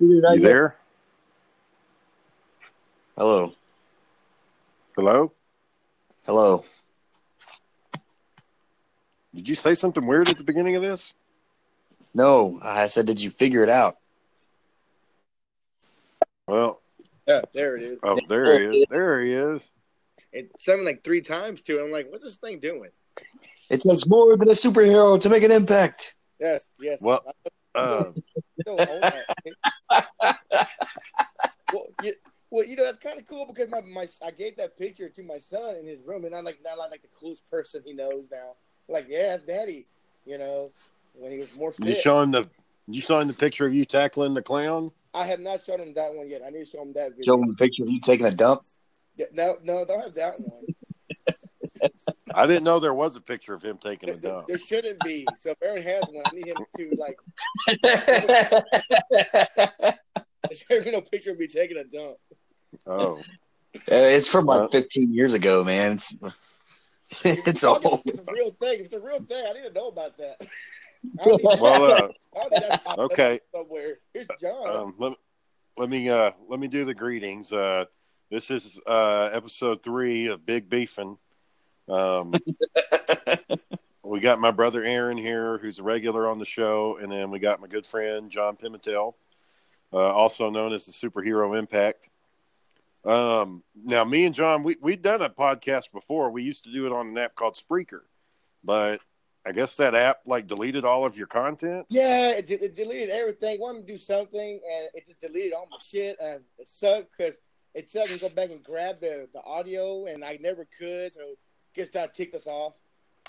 You there? Hello. Hello? Hello. Did you say something weird at the beginning of this? No, I said, did you figure it out? Well, Yeah, there it is. oh, there he is. There he is. It sounded like three times too. I'm like, what's this thing doing? It takes more than a superhero to make an impact. Yes, yes. Well, Uh, I still own that. well, you, well, you know that's kind of cool because my, my I gave that picture to my son in his room, and I'm like not like the coolest person he knows now. Like, yeah, that's daddy. You know, when he was more fit. you fit. showing the you showing the picture of you tackling the clown? I have not shown him that one yet. I need to show him that video. Show him a picture of you taking a dump. Yeah, no, no, don't have that one. I didn't know there was a picture of him taking a dump. there shouldn't be. So if Aaron has one, I need him to like. there should be no picture of me taking a dump. Oh, it's from like 15 years ago, man. It's it's It's a real thing. It's a real thing, I need to know about that. I don't need- well, uh, I don't need that popped up okay. Somewhere. Here's John. Um, let, let me uh, let me do the greetings. Uh, this is uh, episode three of Big Beefin. Um, we got my brother Aaron here, who's a regular on the show, and then we got my good friend John Pimentel, uh, also known as the Superhero Impact. Um, now, me and John, we we'd done a podcast before. We used to do it on an app called Spreaker, but I guess that app like deleted all of your content. yeah, it, it deleted everything. Wanted to do something, and it just deleted all my shit. And it sucked because it said I can go back and grab the, the audio, and I never could. So guess that ticked us off.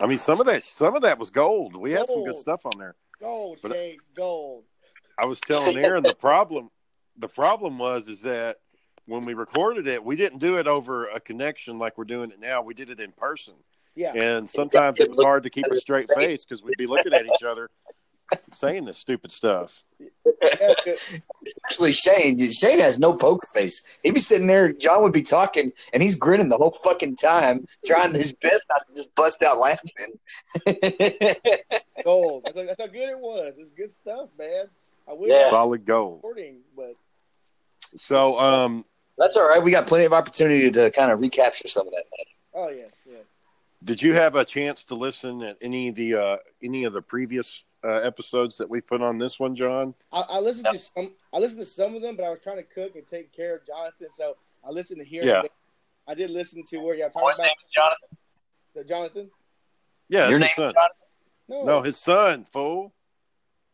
I mean, some of that some of that was gold. We had some good stuff on there. Gold, But- Shade, gold. I was telling Aaron the problem. The problem was is that when we recorded it, we didn't do it over a connection like we're doing it now. We did it in person, Yeah. and sometimes it was hard to keep a straight face because we'd be looking at each other saying this stupid stuff. Especially Shane. Shane has no poker face. He'd be sitting there, John would be talking, and he's grinning the whole fucking time, trying his best not to just bust out laughing. gold. That's, how- that's how good it was. It was good stuff, man. I wish Yeah. Solid gold. but So, um, That's all right. We got plenty of opportunity to kind of recapture some of that. magic. oh yeah, yeah. did you have a chance to listen at any of the uh, any of the previous uh, episodes that we put on this one, John? I, I listened to some. I listened to some of them, but I was trying to cook and take care of Jonathan, so I listened to here. Yeah. I did listen to where y'all talking his name is Jonathan. the Jonathan. Yeah, Your it's name his is son. Jonathan? No, No, his son, fool.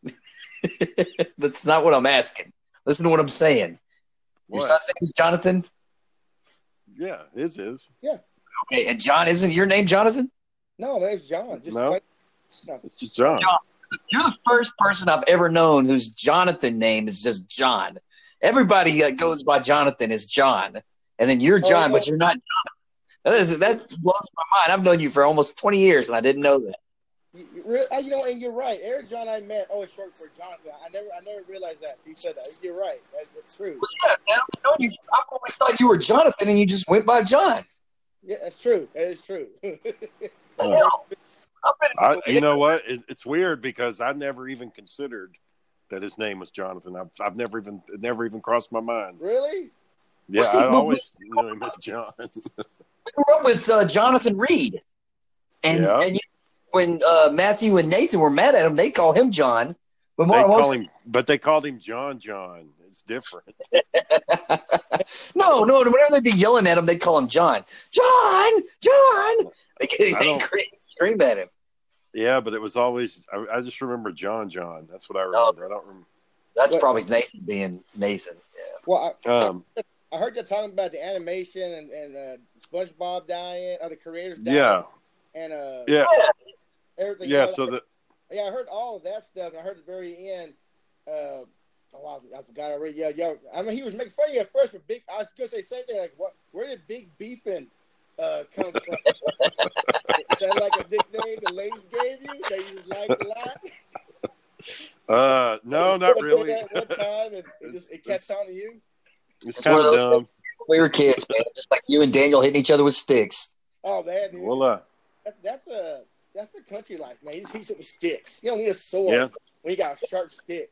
That's not what I'm asking. Listen to what I'm saying. Your What? son's name is Jonathan. Yeah, his is. Yeah. Okay, and John isn't your name Jonathan? no, my name's John. Just No. like, no. It's just John. John. You're the first person I've ever known whose Jonathan name is just John. Everybody that goes by Jonathan is John, and then you're John, Oh, but you're not John. That, is, that blows my mind. I've known you for almost 20 years, and I didn't know that. You, you, re- you know, and you're right. Eric John I met. Oh, it's short for Jonathan. I never, I never realized that. You said that. You're right. That's, that's true. Well, yeah, man, I've known you. I've always thought you were Jonathan, and you just went by John. Yeah, that's true. That is true. The hell? I've been- I, you know what? It, it's weird because I never even considered that his name was Jonathan. I've, I've never even it never even crossed my mind. really? Yeah, see, I but always knew him as John. we grew up with uh, Jonathan Reed, and, Yeah. and you when uh, Matthew and Nathan were mad at him, they call him John. But they more call most, him, but they called him John. John. It's different. no, no. Whenever they'd be yelling at him, they'd call him John. John, John. They I don't- scream at him. Yeah, but it was always. I, I just remember John. John. That's what I Oh. remember. I don't remember. That's What- probably Nathan being Nathan. Yeah. Well, I, Um, I heard you talking about the animation and, and uh, SpongeBob dying, or the creators dying, yeah, and uh, yeah, everything. yeah. else. So the yeah, I heard all of that stuff, and I heard the very end. Uh, oh, I, I forgot already. Yeah, yeah. I mean, he was making fun of you at first for big. I was gonna say same thing. Like, what? Where did Big Beefin uh, come from? Is that like a nickname the ladies gave you that you just like a lot? uh, no, not really. That one time, and it just it It's- kept on to you. It's It's kind one of of those- dumb. We were kids, man, just like you and Daniel hitting each other with sticks. Oh man, dude. Well, uh, that, that's a that's the country life, man. You just hit it with sticks. You don't need a sword Yeah. when you got a sharp stick.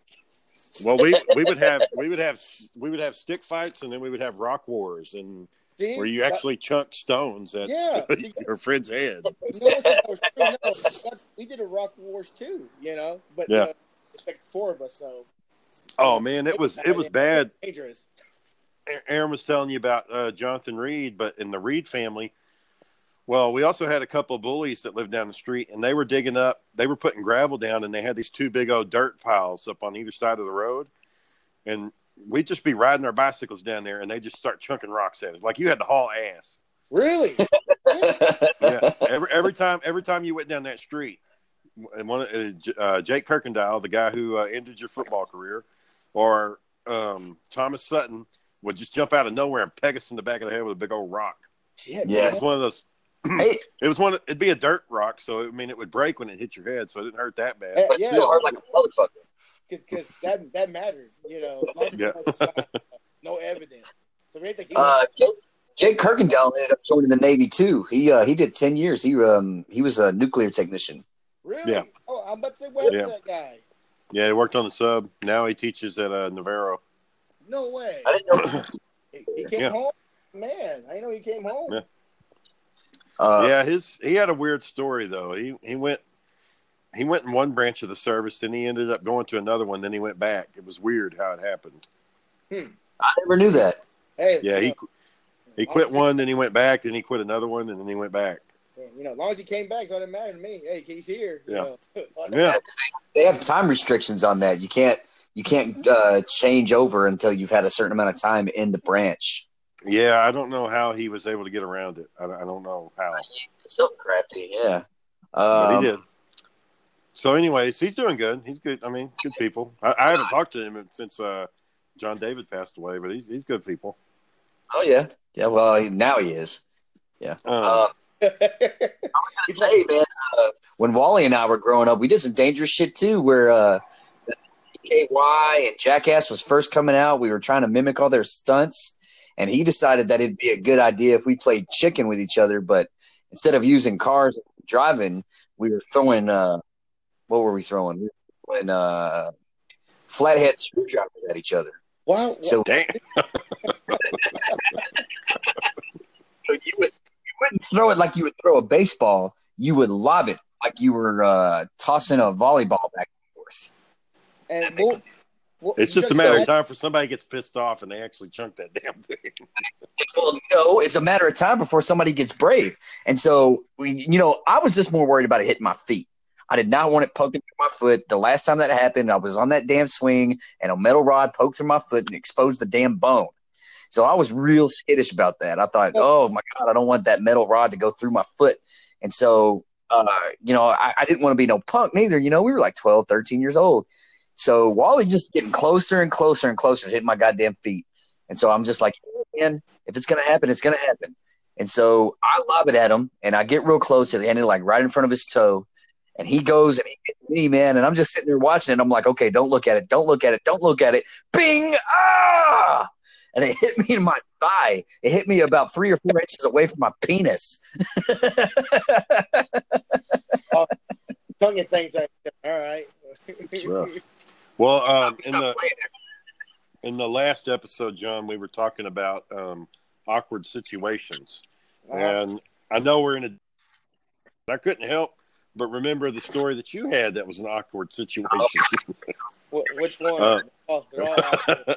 Well, we we would have we would have we would have stick fights, and then we would have rock wars, and See? where you actually chunk stones at Yeah. See, your friend's head. you know what's- that was true? No, we did a rock wars too, you know, but Yeah. it's like four of us, so Oh man, it was it was bad. dangerous. Aaron was telling you about uh, Jonathan Reed, but in the Reed family, well, we also had a couple of bullies that lived down the street, and they were digging up. They were putting gravel down, and they had these two big old dirt piles up on either side of the road, and we'd just be riding our bicycles down there, and they just start chunking rocks at us, like you had to haul ass. Really? Yeah, every every time every time you went down that street, and one uh, uh, Jake Kirkendall, the guy who uh, ended your football career, or um, Thomas Sutton would just jump out of nowhere and peg us in the back of the head with a big old rock. Shit, Yeah. It was one of those. Hey, It was one. It'd be a dirt rock, so I mean, it would break when it hit your head, so it didn't hurt that bad. But yeah, still hard like a motherfucker. because that that matters, you know. as long as Yeah. there's no- no evidence. So we think he Uh, Jake, Jake Kirkendall ended up joining the Navy too. He uh, he did ten years. He um he was a nuclear technician. really? Yeah. Oh, I'm about to say, what Yeah. that guy? Yeah, he worked on the sub. Now he teaches at uh, Navarro. No way. I didn't know. He, he came Yeah. home. Man, I didn't know he came home. Yeah. Uh, yeah, his he had a weird story though. He he went he went in one branch of the service, then he ended up going to another one, then he went back. It was weird how it happened. I never knew that. Hey, Yeah, he know, he quit one, then he went back, then he quit another one, and then he went back. you know, as long as he came back, so it didn't matter to me. Hey, he's here. you Yeah. know. Yeah, They have time restrictions on that. You can't you can't uh, change over until you've had a certain amount of time in the branch. Yeah. I don't know how he was able to get around it. I, don't- I don't know how, So crafty, yeah. but Um, he did. So, anyways, he's doing good. He's good. I mean, good people. I, I haven't talked to him since uh, John David passed away, but he's he's good people. Oh yeah, yeah. Well, he- now he is. Yeah. Um, Uh, hey man, uh, when Wally and I were growing up, we did some dangerous shit too. Where uh, KY and Jackass was first coming out, we were trying to mimic all their stunts, and he decided that it'd be a good idea if we played chicken with each other. But instead of using cars driving, we were throwing. Uh, what were we throwing? We were throwing uh, flathead screwdrivers at each other. wow. So damn. you would you wouldn't throw it like you would throw a baseball. You would lob it like you were uh, tossing a volleyball back and forth. and we'll, we'll, It's just a so- matter of time for somebody gets pissed off and they actually chunk that damn thing. Well, no, it's a matter of time before somebody gets brave. And so, we, you know, I was just more worried about it hitting my feet. I did not want it poking through my foot. The last time that happened, I was on that damn swing and a metal rod poked through my foot and exposed the damn bone. So I was real skittish about that. I thought, oh my God, I don't want that metal rod to go through my foot. And so, uh, you know, I, I didn't want to be no punk neither. You know, we were like 12, 13 years old. So Wally just getting closer and closer and closer to hitting my goddamn feet. And so I'm just like, man, if it's gonna happen, it's gonna happen. And so I lob it at him, and I get real close to the end, like right in front of his toe. And he goes and he hits me, man. And I'm just sitting there watching it. I'm like, okay, don't look at it, don't look at it, don't look at it. Bing! Ah! And it hit me in my thigh. It hit me about three or four inches away from my penis. tonguing things like that. All right. It's rough. Well, um, in the in the last episode, John, we were talking about um, awkward situations, and I know we're in a. I couldn't help but remember the story that you had that was an awkward situation. wh- which one? Uh, oh,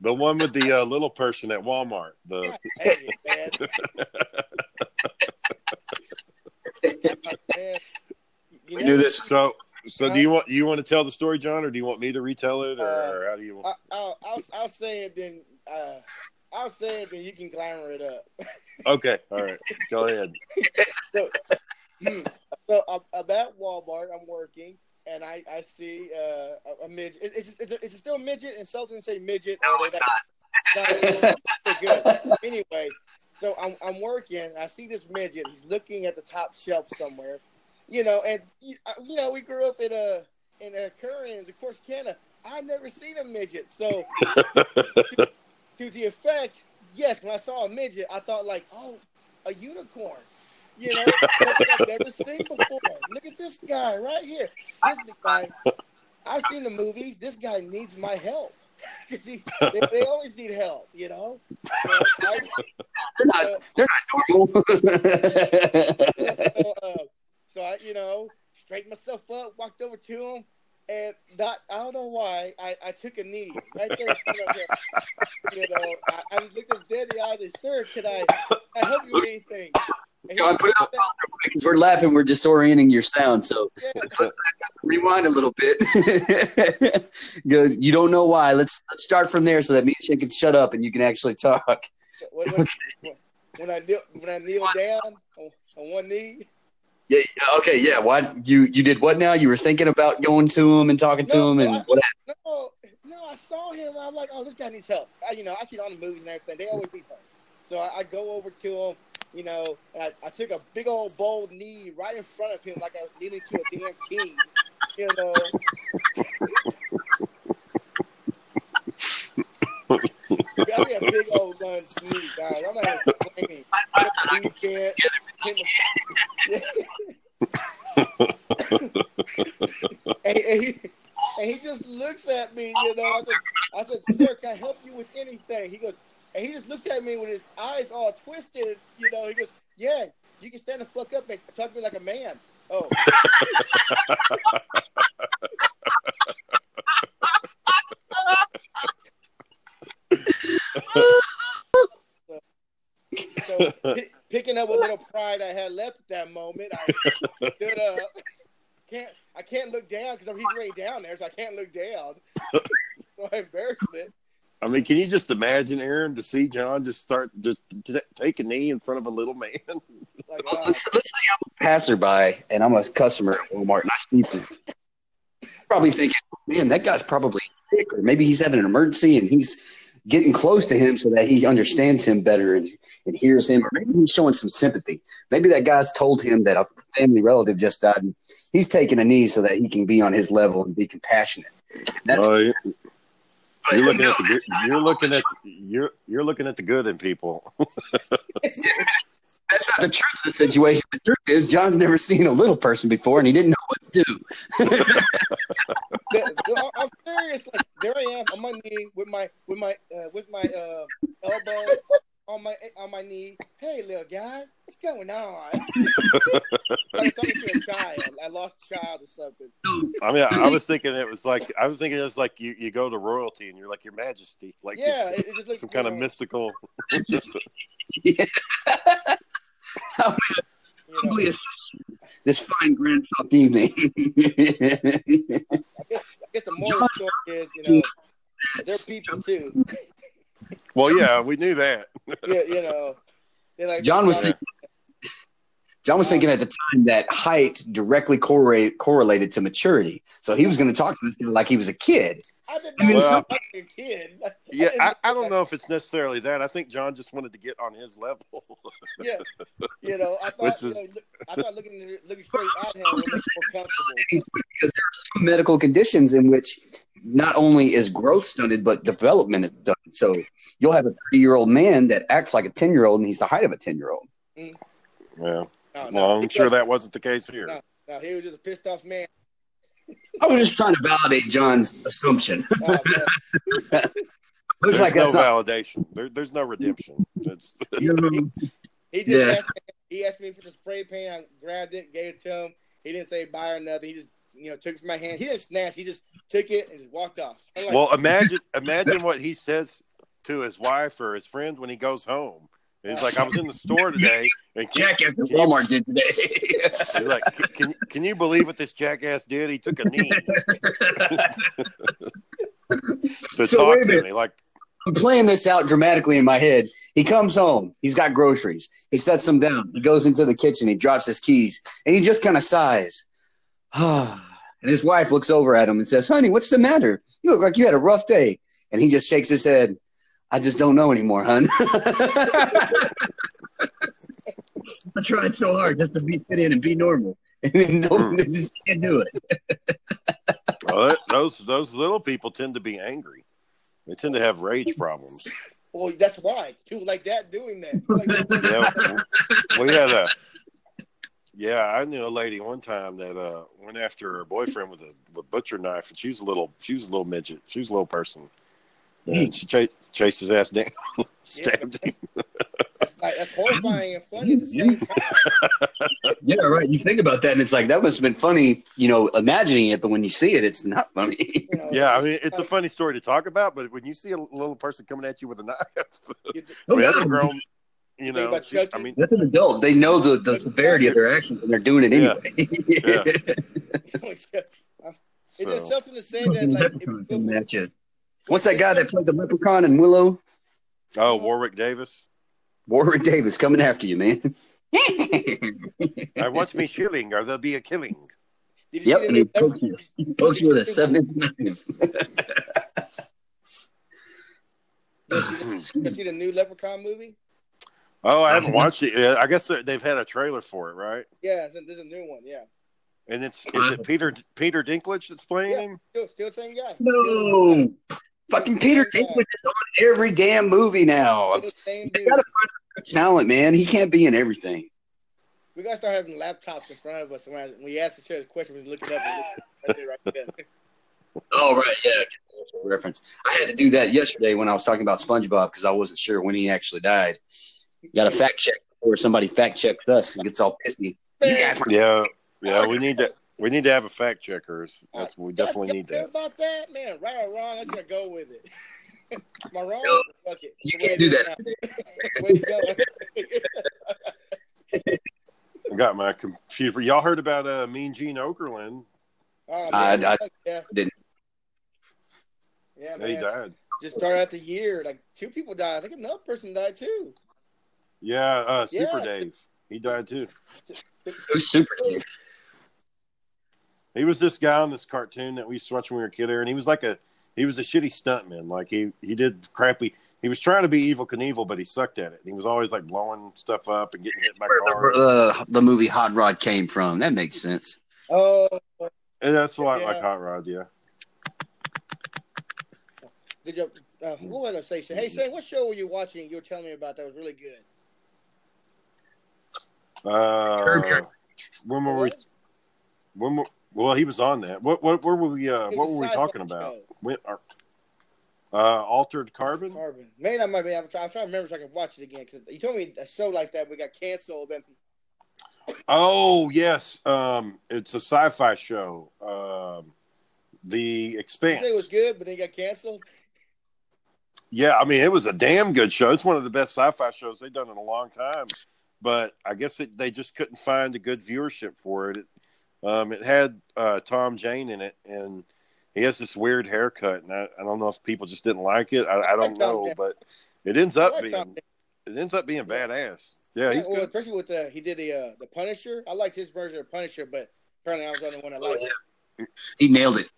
the one with the uh, little person at Walmart. The Hey, you We know, knew this. so. So do you want you want to tell the story, John, or do you want me to retell it, or, Uh, or how do you? I, I'll, I'll, I'll say it then. Uh, I'll say it then. You can glamour it up. Okay, all right, go ahead. Hmm. so I'm, I'm at Walmart. I'm working, and I, I see uh, a, a midget. It, it's, it's, it's still a midget, and Sultan say midget. No, it's they- not. not good. Anyway, so I'm, I'm working. I see this midget. He's looking at the top shelf somewhere, you know. And you, uh, know, we grew up in a in a Kerens, of course, Canada. I never seen a midget, so to, to the effect, yes. When I saw a midget, I thought like, oh, a unicorn. You know, I've never seen before. Look at this guy right here. This guy. I've seen the movies. This guy needs my help. 'Cause he, they, they always need help, you know. So I, They're not. uh, They're not normal. So, so I, you know, straightened myself up, walked over to him, and not, I don't know why, I, I took a knee right there in front of him. You know, I, I looked him dead in the eye and said, "Sir, can I, I help you with anything?" And he John, put it up said, real we're laughing. We're disorienting your sound. So yeah, let's, let's rewind a little bit. Goes, you don't know why. Let's let's start from there so that me and Shane can shut up and you can actually talk. when, when, when I kneel, when I kneel down on, on one knee. Yeah. Okay. Yeah. Why you you did what now? You were thinking about going to him and talking to him and I- what? No, no, I saw him. I'm like, oh, this guy needs help. I, you know, I see it on the movies and everything. They mm-hmm. always need help. So I, I go over to him, you know, and I, I took a big old bold knee right in front of him, like I was kneeling to a damn king. You know, A big old gun knee, guys. I'm not complaining. I said I and, and he, and he just looks at me, you know. I said, I said, sir, can I help you with anything? He goes, and he just looks at me with his eyes all twisted, you know. He goes, yeah, you can stand the fuck up and talk to me like a man. Oh, so pi- picking up a little pride I had left at that moment, I stood up. Can't I can't look down because he's way down there, so I can't look down. so embarrassment. I mean, can you just imagine, Aaron, to see John just start just t- take a knee in front of a little man? Like, Well, wow. let's, let's say I'm a passerby and I'm a customer at Walmart and I see him. Probably thinking, man, that guy's probably sick, or maybe he's having an emergency and he's getting close to him so that he understands him better and, and hears him, or maybe he's showing some sympathy. Maybe that guy's told him that a family relative just died and he's taking a knee so that he can be on his level and be compassionate. That's you- but you're looking no, at the good. You're looking at you're you're looking at the good in people. that's not the truth of the situation. The truth is, John's never seen a little person before and he didn't know what to do. The- the- I'm serious. Like there I am on my knee with my with my uh, with my uh, elbow on my on my knee. Hey, little guy, what's going on? I was talking to a child. I lost a child or something. I mean, I, I was thinking it was like I was thinking it was like you, you go to royalty and you're like Your Majesty, like Yeah, it's it, it just looks some kind of mystical. Just, yeah. You know, ugly is this fine grand soft evening? I guess the moral of the story is, you know, they're people too. Well, yeah, we knew that. Yeah, you know, like John was thinking. John was thinking at the time that height directly correlate, correlated to maturity. So he was going to talk to this guy like he was a kid. I did I mean, not Well- well, a kid. Yeah, didn't I, I don't know if it's necessarily that. I think John just wanted to get on his level. Yeah, you know, I Which thought, is- you know, look- I thought looking looking straight at him would make me more comfortable. Because there are some medical conditions in which not only is growth stunted, but development is done. So you'll have a 30 year old man that acts like a 10 year old and he's the height of a 10 year old. yeah. Mm. No, Well, no, I'm he sure that wasn't the case here. No. No, he was just a pissed off man. I was just trying to validate John's assumption. Oh. Looks There's like no that's not. validation. There, there's no redemption. It's, He just Yeah. asked me, he asked me for the spray paint. I grabbed it, gave it to him. He didn't say buy or nothing. He just you know took it from my hand. He didn't snatch. He just took it and just walked off. Like, well, imagine imagine what he says to his wife or his friends when he goes home. He's like, I was in the store today, and can, Jackass at can you- Walmart did today. He's like, can, can you believe what this jackass did? He took a knee to So talk to me. Like, I'm playing this out dramatically in my head. He comes home. He's got groceries. He sets them down. He goes into the kitchen. He drops his keys, and he just kind of sighs. and his wife looks over at him and says, "Honey, what's the matter? You look like you had a rough day." And he just shakes his head. I just don't know anymore, hun. I tried so hard just to be fit in and be normal, and then no, Hmm. just can't do it. well, that- those those little people tend to be angry. They tend to have rage problems. well, that's why people like that doing that. Like, Yeah, we had a Yeah, I knew a lady one time that uh, went after her boyfriend with a, with a butcher knife, and she was a little, she was a little midget, she was a little person, and she ch- chased his ass down, stabbed him. That's, like, that's horrifying and funny at the same time. Yeah, right. You think about that, and it's like that must have been funny, you know, imagining it, but when you see it, it's not funny. You know, Yeah, I mean, it's a funny story to talk about, but when you see a little person coming at you with a knife, you- oh, I mean, that's a Oh, grown, you know, she- I mean, That's an adult. They know the, the severity of their actions, and they're doing it Yeah. anyway. Is there uh, so, something to say that like if What's that guy that played the leprechaun in Willow? oh, Warwick Davis. Warwick Davis coming after you, man. I want me shilling, or there'll be a killing. Did you Yep, see the and he pokes you. He pokes you with a seven inch knife. You see the new Leprechaun movie? Oh, I haven't uh-huh. watched it yet. I guess they're- they've had a trailer for it, right? Yeah, it's a, there's a new one. Yeah, And it's is it Peter Peter Dinklage that's playing Yeah. him? still, still the same guy. no. Fucking Peter Dinklage is on every damn movie now. Still the same They dude. gotta find some talent, man. He can't be in everything. We gotta start having laptops in front of us. When we ask each other the question, we look it up. And look it right. Oh right, yeah. Reference. I had to do that yesterday when I was talking about SpongeBob because I wasn't sure when he actually died. Got to fact check before somebody fact checks us and gets all pissy. You guys Yeah, yeah. We need to we need to have a fact checker. That's we definitely Y'all need care that. about that, man. Right or wrong, I'm gonna go with it. Am I wrong? No. Fuck it. You The can't do that. now. The way it's going. I got my computer. Y'all heard about uh, Mean Gene Okerlund? Oh, I- man. I yeah. didn't. Yeah, Yeah, he died. Just started out the year. Like two people died. I think another person died too. Yeah, uh, Super Yeah. Dave. He died too. Who's super Dave? He was this guy on this cartoon that we used to watch when we were a kid, and he was like a he was a shitty stuntman. Like he he did crappy. He was trying to be Evel Knievel, but he sucked at it. He was always like blowing stuff up and getting hit by Where cars. the, uh, the movie Hot Rod came from. That makes sense. Oh, And that's a lot Yeah. like Hot Rod, yeah. did you? Uh, what was I gonna say? Hey, Shane, what show were you watching? You were telling me about that was really good. Uh, Curb when were we? When were, well, he was on that. What what where were we? Uh, what were we talking about? show. When, are, uh, altered carbon. Carbon. Maybe I might be. I'm trying, I'm trying to remember so I can watch it again because you told me a show like that we got canceled. And Oh yes, um, it's a sci-fi show. Um, the Expanse. it was good, but then it got canceled. Yeah, I mean, it was a damn good show. It's one of the best sci-fi shows they've done in a long time. But I guess it, they just couldn't find a good viewership for it. It, um, it had uh, Tom Jane in it, and he has this weird haircut, and I, I don't know if people just didn't like it. I, I don't Tom know, Jane. but it ends up like being it ends up being Yeah. badass. Yeah, he's well, good. especially with the he did the uh, the Punisher. I liked his version of Punisher, but apparently I was the only one that liked it. He nailed it.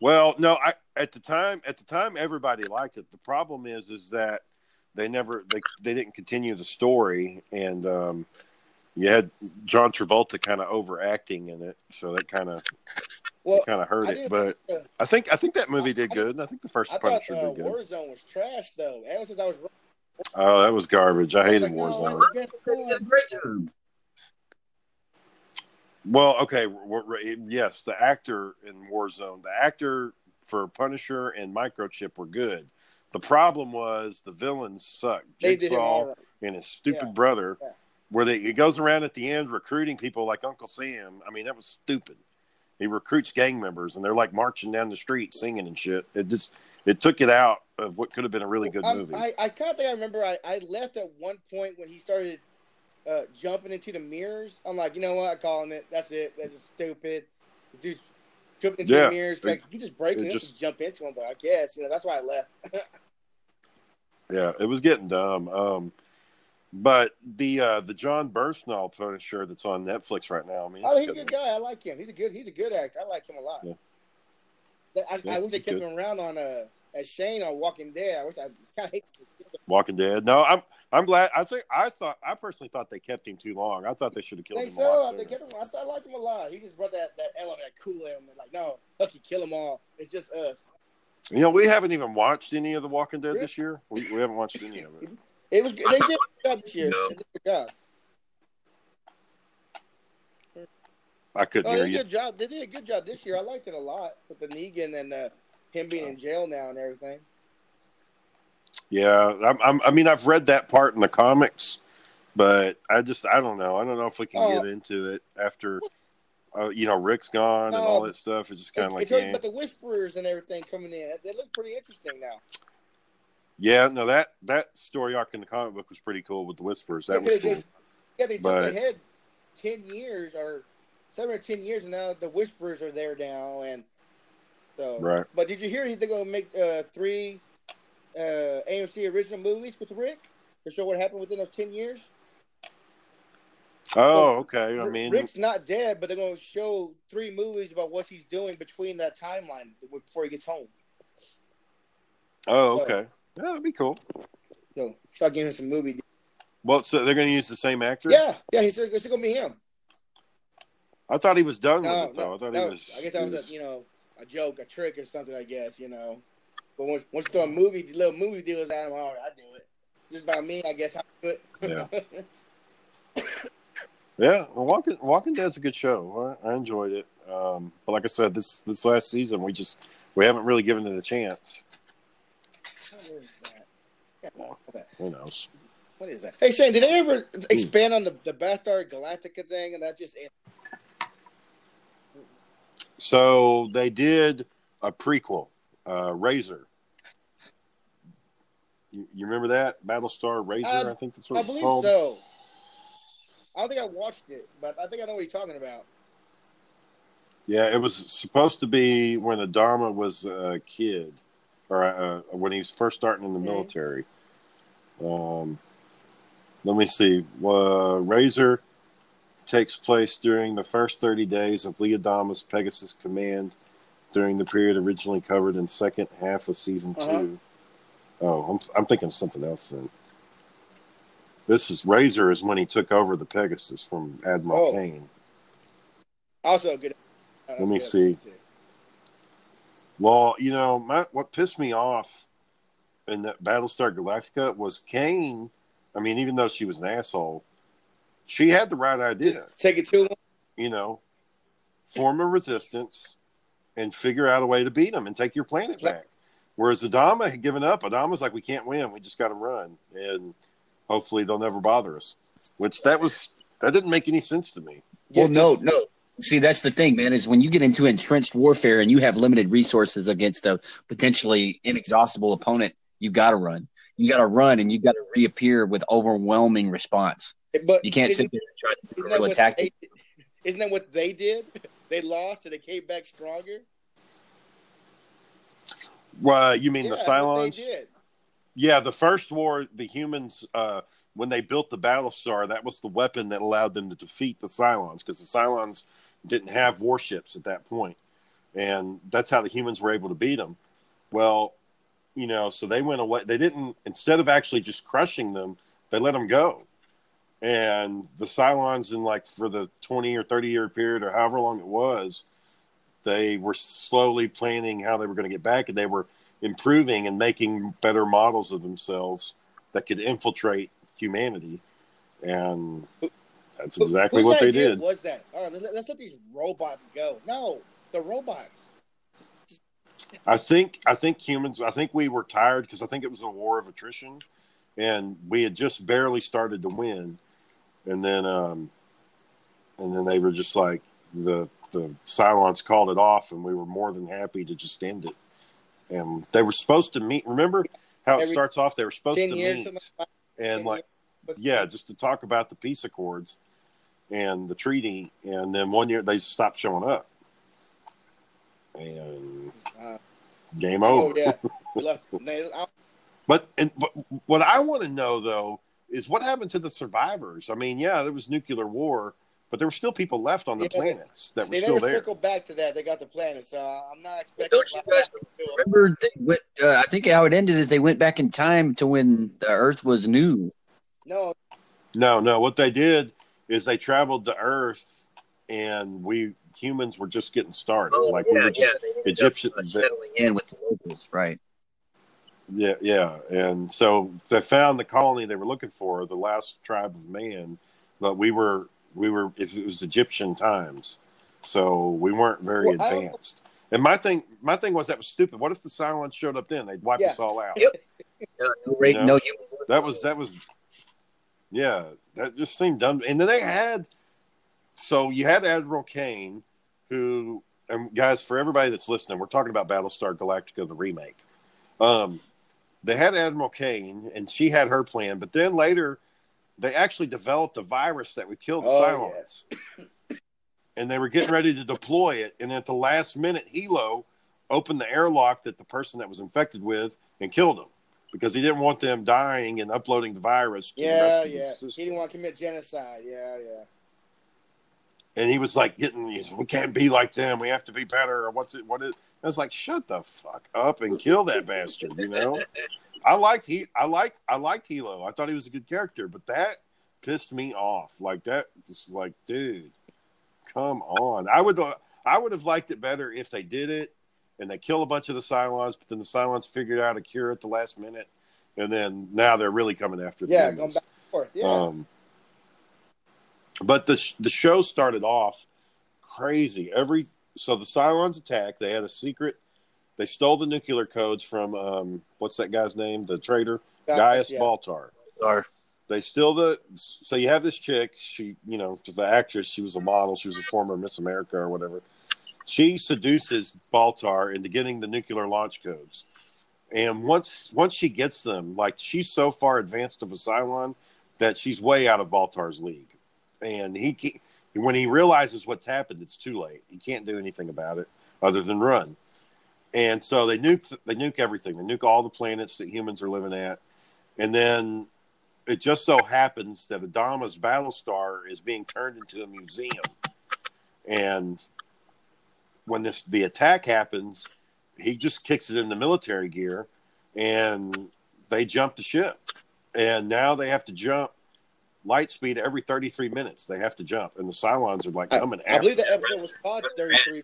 Well, no, I at the time at the time everybody liked it. The problem is is that they never they they didn't continue the story and um you had John Travolta kind of overacting in it, so that kind of Well, kind of hurt I it. But think, uh, I think I think that movie did good. I think the first I thought Punisher uh, did good. Warzone was trash though. Ever since I was Oh, that was garbage. I hated like, no, Warzone. that's the best He did a one. great job. Well, okay, yes, the actor in Warzone, the actor for Punisher and Microchip were good. The problem was the villains sucked. Jigsaw right. and his stupid Yeah. brother, Yeah. Where they, he goes around at the end recruiting people like Uncle Sam. I mean, that was stupid. He recruits gang members, and they're like marching down the street singing and shit. It just it took it out of what could have been a really good movie. I, I kind of think I remember I, I left at one point when he started uh, jumping into the mirrors. I'm like, you know what? I'm calling it. That's it. That's just stupid. Dude jumping into Yeah. the mirrors. Like, you just break It just- just jump into them. But I guess you know that's why I left. Yeah, it was getting dumb. Um, but the uh, the Jon Bernthal Punisher that's on Netflix right now. I mean, oh, he's a good. guy. I like him. He's a good. He's a good actor. I like him a lot. Yeah. I, Yeah, I wish they kept good. him around on uh as Shane on Walking Dead. I wish I kind of hate. Walking Dead. No, I'm I'm glad. I think I thought I personally thought they kept him too long. I thought they should have killed him a lot so. They kept him. I, thought I liked him a lot. He just brought that that element, that cool element. Like, no, fuck you, kill them all. It's just us. You know, we haven't even watched any of the Walking Dead this year. We, we haven't watched any of it. It was good. They did a good job this year. No. They did a good job. I couldn't Oh, hear they did you. a good job. They did a good job this year. I liked it a lot with the Negan and uh, him being in jail now and everything. Yeah, I'm, I'm, I mean, I've read that part in the comics, but I just, I don't know. I don't know if we can Oh. get into it after, uh, you know, Rick's gone and No. all that stuff. It's just kind of like, it's always- eh. but the Whisperers and everything coming in, they look pretty interesting now. Yeah, no, that that story arc in the comic book was pretty cool with the Whispers. That was cool. Yeah, they jumped But- ahead ten years or seven or ten years, and now the Whisperers are there now, and so. Right. But did you hear they're gonna make uh, three uh, AMC original movies with Rick to show what happened within those ten years? Oh, okay. I mean, Rick's not dead, but they're gonna show three movies about what he's doing between that timeline before he gets home. oh, okay. Yeah, that'd be cool. So start giving him some movie. Well, so they're going to use the same actor? Yeah, yeah, he's it's gonna be him. I thought he was done No, with it, though. no, I thought no, he was. I guess that was, was- a, you know a joke, a trick, or something. I guess you know. But once, once you throw a movie, little movie deals at him, all right, I do it. Just by me, I guess I do it. Yeah. Yeah, well, Walking Walking Dead's a good show. I, I enjoyed it. Um, but like I said, this this last season, we just we haven't really given it a chance. What is that? Yeah. Who knows? What is that? Hey Shane, did they ever expand on the the Battlestar Galactica thing, and that just So they did a prequel, uh, Razor. You, you remember that Battlestar Razor? I- I think that's what I it's believe called. so. I don't think I watched it, but I think I know what you're talking about. Yeah, it was supposed to be when Adama was a kid, or uh, when he's first starting in the Mhm. military. Um, let me see. Uh, Razor takes place during the first 30 days of Lee Adama's Pegasus Command during the period originally covered in second half of season Uh-huh. 2 Oh, I'm, I'm thinking of something else then. This is Razor is when he took over the Pegasus from Admiral Oh. Cain. Also, a good. Let me see. Well, you know, my, what pissed me off in that Battlestar Galactica was Cain. I mean, even though she was an asshole, she had the right idea. Take it too long. You know, form a resistance and figure out a way to beat them and take your planet back. Whereas Adama had given up. Adama's like, we can't win. We just got to run, and hopefully they'll never bother us. Which that was that didn't make any sense to me. Well, no, no. See, that's the thing, man. Is when you get into entrenched warfare and you have limited resources against a potentially inexhaustible opponent, you got to run. You got to run, and you got to reappear with overwhelming response. But You can't sit there and try to isn't that guerrilla what they, isn't that what they did? They lost and they came back stronger. Well, you mean yeah, the Cylons? they did. Yeah, the first war, the humans, uh, when they built the Battlestar, that was the weapon that allowed them to defeat the Cylons because the Cylons didn't have warships at that point, and that's how the humans were able to beat them. Well, you know, so they went away. They didn't instead of actually just crushing them, they let them go. And the Cylons, in like for the twenty or thirty year period, or however long it was, they were slowly planning how they were going to get back, and they were improving and making better models of themselves that could infiltrate humanity. And that's exactly Whose what they did. Was that all right? Let's, let's let these robots go. No, the robots. I think I think humans. I think we were tired because I think it was a war of attrition, and we had just barely started to win, and then um, and then they were just like the the Cylons called it off, and we were more than happy to just end it. And they were supposed to meet. Remember how it Every starts off? They were supposed to years, meet, and like years. yeah, just to talk about the peace accords and the treaty, and then one year they stopped showing up, and Uh, game oh over. yeah. Look, they- I- But and but what I want to know though is what happened to the survivors. I mean, yeah, there was nuclear war, but there were still people left on the Yeah, planets that were They still never there. circled back to that. They got the planet, so I'm not expecting. Don't you guys Remember, they went, uh, I think how it ended is they went back in time to when the Earth was new. No, No, no. What they did is they traveled to Earth, and we humans were just getting started. Oh, like we were just ended Egyptian- settling in with the locals, right? Yeah, yeah. And so they found the colony they were looking for, the last tribe of man. But we were, we were, If it was Egyptian times. so we weren't very Well, advanced. And my thing, my thing was that was stupid. What if the Cylons showed up then? They'd wipe Yeah. us all out. Yep. No, no, rate, Yeah. no human. That was that was, yeah, that just seemed dumb. And then they had, so you had Admiral Cain, who, and guys, for everybody that's listening, we're talking about Battlestar Galactica, the remake. Um, they had Admiral Cain, and she had her plan, but then later, they actually developed a virus that would kill the Oh, Cylons. And they were getting ready to deploy it, and at the last minute, Helo opened the airlock that the person that was infected with and killed him because he didn't want them dying and uploading the virus to the rest Yeah, of the yeah. system. He didn't want to commit genocide. Yeah, yeah. And he was like getting, he's, we can't be like them. We have to be better. Or what's it? What is? I was like, shut the fuck up and kill that bastard. You know, I liked he, I liked, I liked Helo. I thought he was a good character, but that pissed me off. Like that, just like, dude, come on. I would, I would have liked it better if they did it and they kill a bunch of the Cylons, but then the Cylons figured out a cure at the last minute, and then now they're really coming after the Yeah, humans. going back and forth. Yeah. Um, but the sh- the show started off crazy. Every so the Cylons attacked. They had a secret. They stole the nuclear codes from um, what's that guy's name? The traitor Gaius yeah. Baltar. Or They steal the. So you have this chick. She, you know, the actress. She was a model. She was a former Miss America or whatever. She seduces Baltar into getting the nuclear launch codes. And once once she gets them, like she's so far advanced of a Cylon that she's way out of Baltar's league. And he when he realizes what's happened, it's too late. He can't do anything about it other than run. And so they nuke they nuke everything. They nuke all the planets that humans are living at. And then it just so happens that Adama's Battlestar is being turned into a museum. And when this the attack happens, he just kicks it into military gear and they jump the ship. And now they have to jump light speed every 33 minutes. They have to jump. And the Cylons are like I, coming I after. believe that episode was pod 33.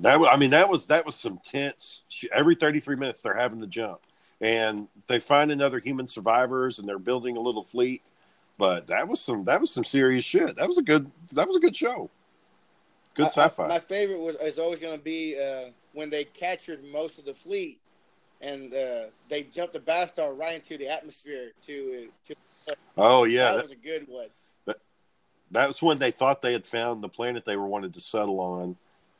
That was, I mean, that was that was some tense. Every 33 minutes, they're having to jump, and they find another human survivors, and they're building a little fleet. But that was some that was some serious shit. That was a good that was a good show. Good I- I- sci-fi. my favorite was is always going to be uh, when they captured most of the fleet, and uh, they jumped the Battlestar right into the atmosphere. To to oh yeah, that that, was a good one. that was when they thought they had found the planet they were wanted to settle on,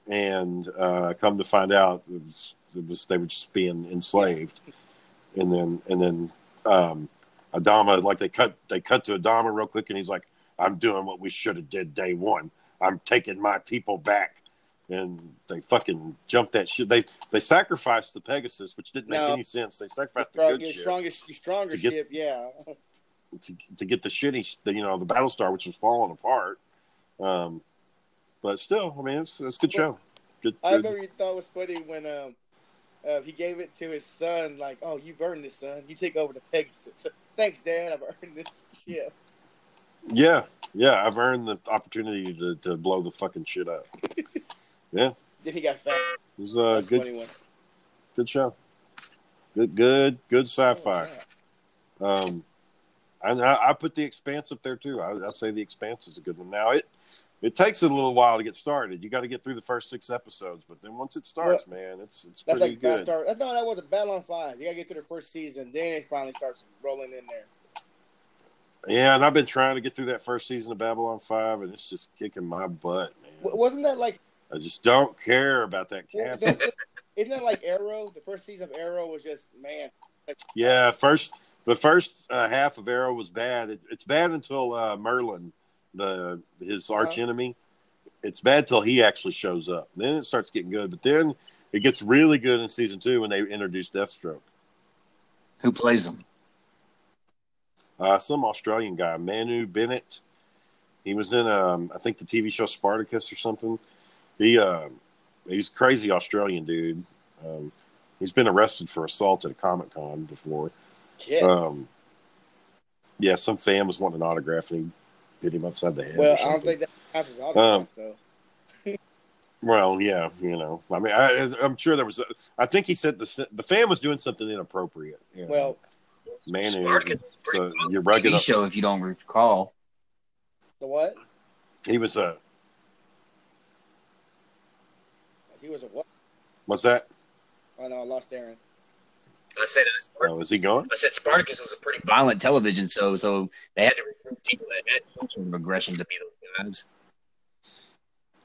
and uh, come to find out it was, it was they were just being enslaved, and then and then um, Adama like they cut they cut to Adama real quick, and he's like, "I'm doing what we should have did day one. I'm taking my people back." And they fucking jumped that shit. They they sacrificed the Pegasus, which didn't make No. any sense. They sacrificed the Strong, good ship strongest, stronger get- ship. Yeah. to, to get the shitty, the, you know, the Battlestar, which was falling apart. Um, but still, I mean, it's, it's a good show. Good, I remember you thought it was funny when um, uh, he gave it to his son, like, "Oh, you've earned this, son. You take over the Pegasus. Thanks, Dad. I've earned this ship." Yeah, yeah, I've earned the opportunity to, to blow the fucking shit up. Yeah. Then he got fat. It was That's a good, good show. Good, good, good sci-fi. Oh, Um, and I, I put the Expanse up there too. I, I say the Expanse is a good one. Now it it takes it a little while to get started. You got to get through the first six episodes, but then once it starts, man, it's it's That's pretty like good. Battlestar. No, that was a Babylon Five. You gotta get through the first season, then it finally starts rolling in there. Yeah, and I've been trying to get through that first season of Babylon Five, and it's just kicking my butt, man. W- Wasn't that like? I just don't care about that well, captain. don't- Isn't that like Arrow? The first season of Arrow was just man. Yeah, first the first uh, half of Arrow was bad. It, it's bad until uh, Merlyn, the his arch Uh-huh. It's bad till he actually shows up. Then it starts getting good, but then it gets really good in season two when they introduce Deathstroke. who plays them? Uh, some Australian guy, Manu Bennett. He was in, um, I think, the TV show Spartacus or something. He uh, he's a crazy Australian dude. Um, he's been arrested for assault at a Comic Con before. Shit. Um, yeah, some fan was wanting an autograph and he hit him upside the head. well, I don't think that as autograph Um, though. Well, yeah, you know, I mean, I, I'm sure there was. A, I think he said the the fan was doing something inappropriate. you know. Well, Manu, Spartacus was so pretty cool. you're rugged TV show, if you don't recall. the what? he was a He was a what? What's that? Oh no, I lost Aaron. I said uh, Oh, is he gone? I said Spartacus was a pretty violent television show, so they had to recruit people that had some sort of aggression to be those guys.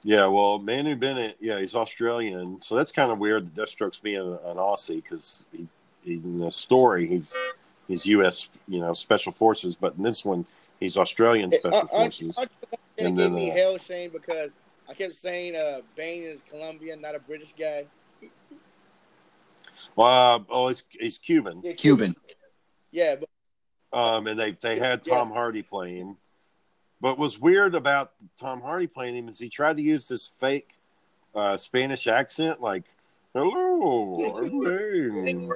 Yeah, well, Manu Bennett, yeah, he's Australian, so that's kind of weird. That Deathstroke's being an, an Aussie because he, he's in the story. He's he's U.S. you know Special Forces, but in this one, he's Australian Special Aren't- aren't- Forces. aren't you gonna And give then, me uh, hell, Shane, because I kept saying uh, Bane is Colombian, not a British guy. Well, uh, oh, he's he's Cuban, Yeah, Cuban. Yeah, but um, and they they had Tom Hardy play him. But what's weird about Tom Hardy playing him is he tried to use this fake uh, Spanish accent, like "Hello, I'm Bane."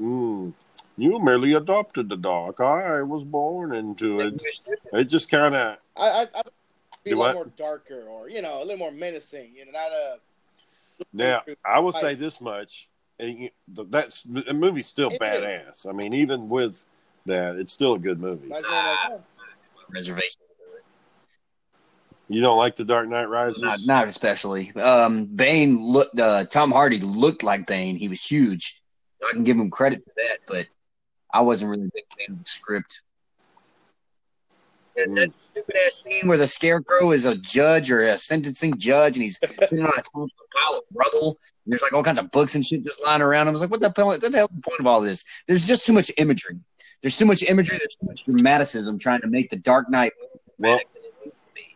Mm, you merely adopted the dog. I was born into it. It just kind of I, I, I be a little what? more darker or you know a little more menacing. You know, not a. now. I will say this much: and that's the movie's still It is. badass. I mean, even with that, it's still a good movie. Not like, oh, Reservation. You don't like The Dark Knight Rises? Not, not especially. Um, Bane looked. Uh, Tom Hardy looked like Bane. He was huge. I can give him credit for that, but I wasn't really a big fan of the script. And that stupid ass scene where the scarecrow is a judge or a sentencing judge, and he's sitting on a top of a pile of rubble. And there's like all kinds of books and shit just lying around. I was like, what the hell? What the hell is the point of all this? There's just too much imagery. There's too much imagery. There's too much dramaticism trying to make the Dark Knight more Well, than it needs to be.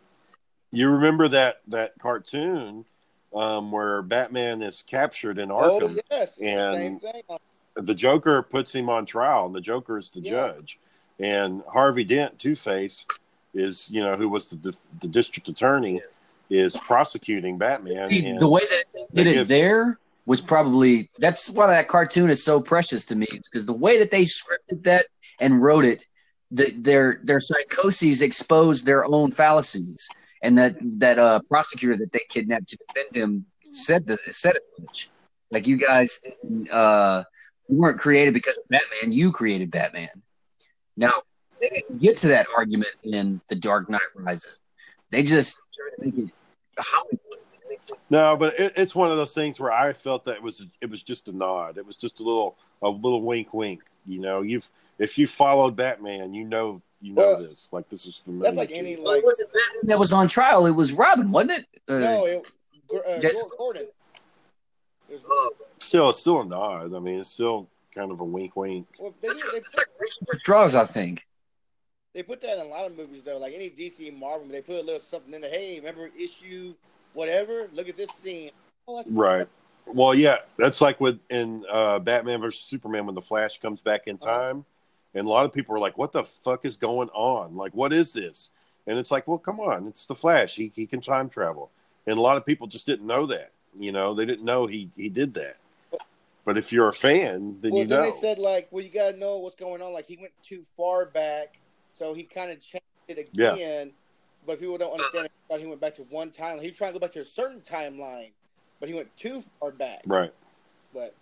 you remember that that cartoon um, where Batman is captured in oh Arkham? yes, and- same thing. The Joker puts him on trial, and the Joker is the Yeah. judge, and Harvey Dent, Two Face, is you know who was the the district attorney, is prosecuting Batman. See, and, the way that they they did it give- there was probably that's why that cartoon is so precious to me because the way that they scripted that and wrote it, the, their their psychoses exposed their own fallacies, and that that uh, prosecutor that they kidnapped to defend him said the said it much. Like you guys didn't, uh, you weren't created because of Batman. You created Batman. Now they didn't get to that argument in The Dark Knight Rises. They just tried to make it Hollywood. no, but it, it's one of those things where I felt that it was it was just a nod. It was just a little a little wink, wink. You know, you've if you followed Batman, you know you know Well, this. Like this is familiar. That's like to any you. Well, like it wasn't Batman that was on trial. It was Robin, wasn't it? Uh, no, it, uh, Jessica- Gordon. It was, Still, it's still a nod. I mean, it's still kind of a wink, wink. well, they, it's, they, it's like reaching I think. they put that in a lot of movies though. Like any DC and Marvel, they put a little something in there. Hey, remember issue whatever? Look at this scene. Oh, that's, Right. Well, yeah, that's like with in uh, Batman versus Superman when the Flash comes back in time, and a lot of people are like, "What the fuck is going on? Like, what is this?" And it's like, "Well, come on, it's the Flash. He he can time travel." And a lot of people just didn't know that. You know, they didn't know he he did that. But if you're a fan, then Well, you then know. they said like, well, you gotta know what's going on. Like he went too far back, so he kind of changed it again. Yeah. But people don't understand. it. He went back to one time. He was trying to go back to a certain timeline, but he went too far back. right. But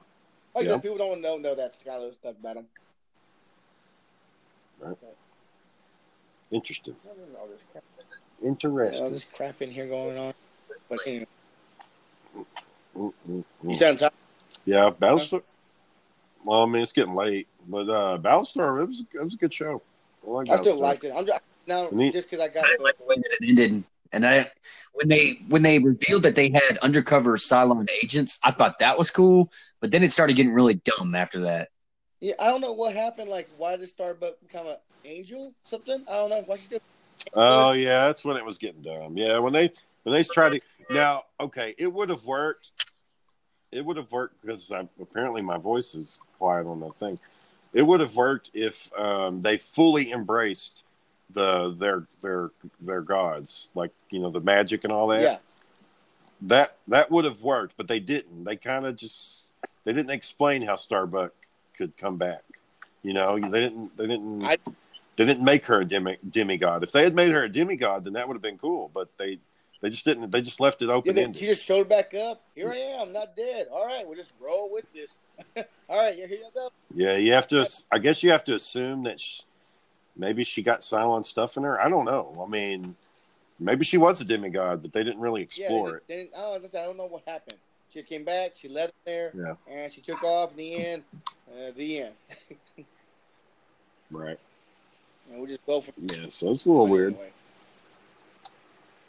like Yeah. said, people don't know know that kind of stuff about him. Right. Interesting. I don't know all this crap, Interesting. all this crap in here going on. But anyway, Mm, mm, you sound tired. Yeah, Battlestar. Well, I mean, it's getting late, but uh, Battlestar it was it was a good show. I, like I still liked it. I'm just, now Neat. just because I got I didn't like the way that it ended. And I, when they when they revealed that they had undercover Cylon agents, I thought that was cool. But then it started getting really dumb after that. yeah. I don't know what happened. Like, why did Starbuck become an angel? Something I don't know. Why she still? Oh yeah, that's when it was getting dumb. Yeah, when they when they tried to now, okay, it would have worked. It would have worked because I, apparently my voice is quiet on the thing. It would have worked if um, they fully embraced the their their their gods, like you know the magic and all that. Yeah. That that would have worked, but they didn't. They kind of just they didn't explain how Starbuck could come back. You know, they didn't. They didn't. I- they didn't make her a demi, demigod. If they had made her a demigod, then that would have been cool. But they they just didn't. They just left it Yeah, open then she just showed back up. Here I am, not dead. All right, we'll just roll with this. All right, here you go. Yeah, you have to. I guess you have to assume that she, maybe she got Cylon stuff in her. I don't know. I mean, Maybe she was a demigod, but they didn't really Yeah, explore they, it. they I, don't, I don't know what happened. She just came back. She left there, Yeah. and she took off. In the end, uh, the end. Right. And we just go for Yeah. So it's a little weird. Anyway, A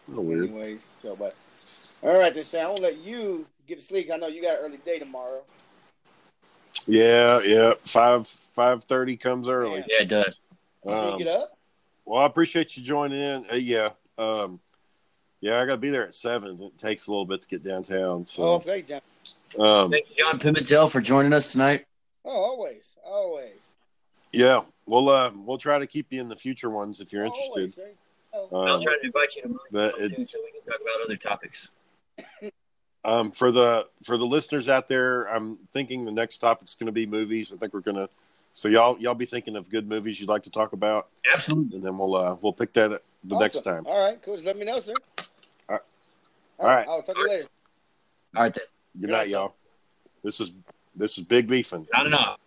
little weird. anyways, so but all right, then Sam, I won't let you get to sleep. I know you got an early day tomorrow. Yeah. Yeah. Five five thirty comes early. Yeah, it does. Um, get up? Well, I appreciate you joining in. Uh, yeah. Um, yeah, I got to be there at seven. It takes a little bit to get downtown. oh, So, thank you. um, Thanks, John Pimentel, for joining us tonight. Oh, always, always. yeah, we'll uh, we'll try to keep you in the future ones if you're Always, interested. sir. Oh, I'll Um, try to invite you to mine that it- too, so we can talk about other topics. um, for the for the listeners out there, I'm thinking the next topic's going to be movies. I think we're gonna. So y'all y'all be thinking of good movies you'd like to talk about, Absolutely. and then we'll uh, we'll pick that up the next time. All right, cool. Just let me know, sir. All right. All right. I'll talk to you later. All right, then. Good night, Yeah, y'all. This is this is Big Beefing. Signing off.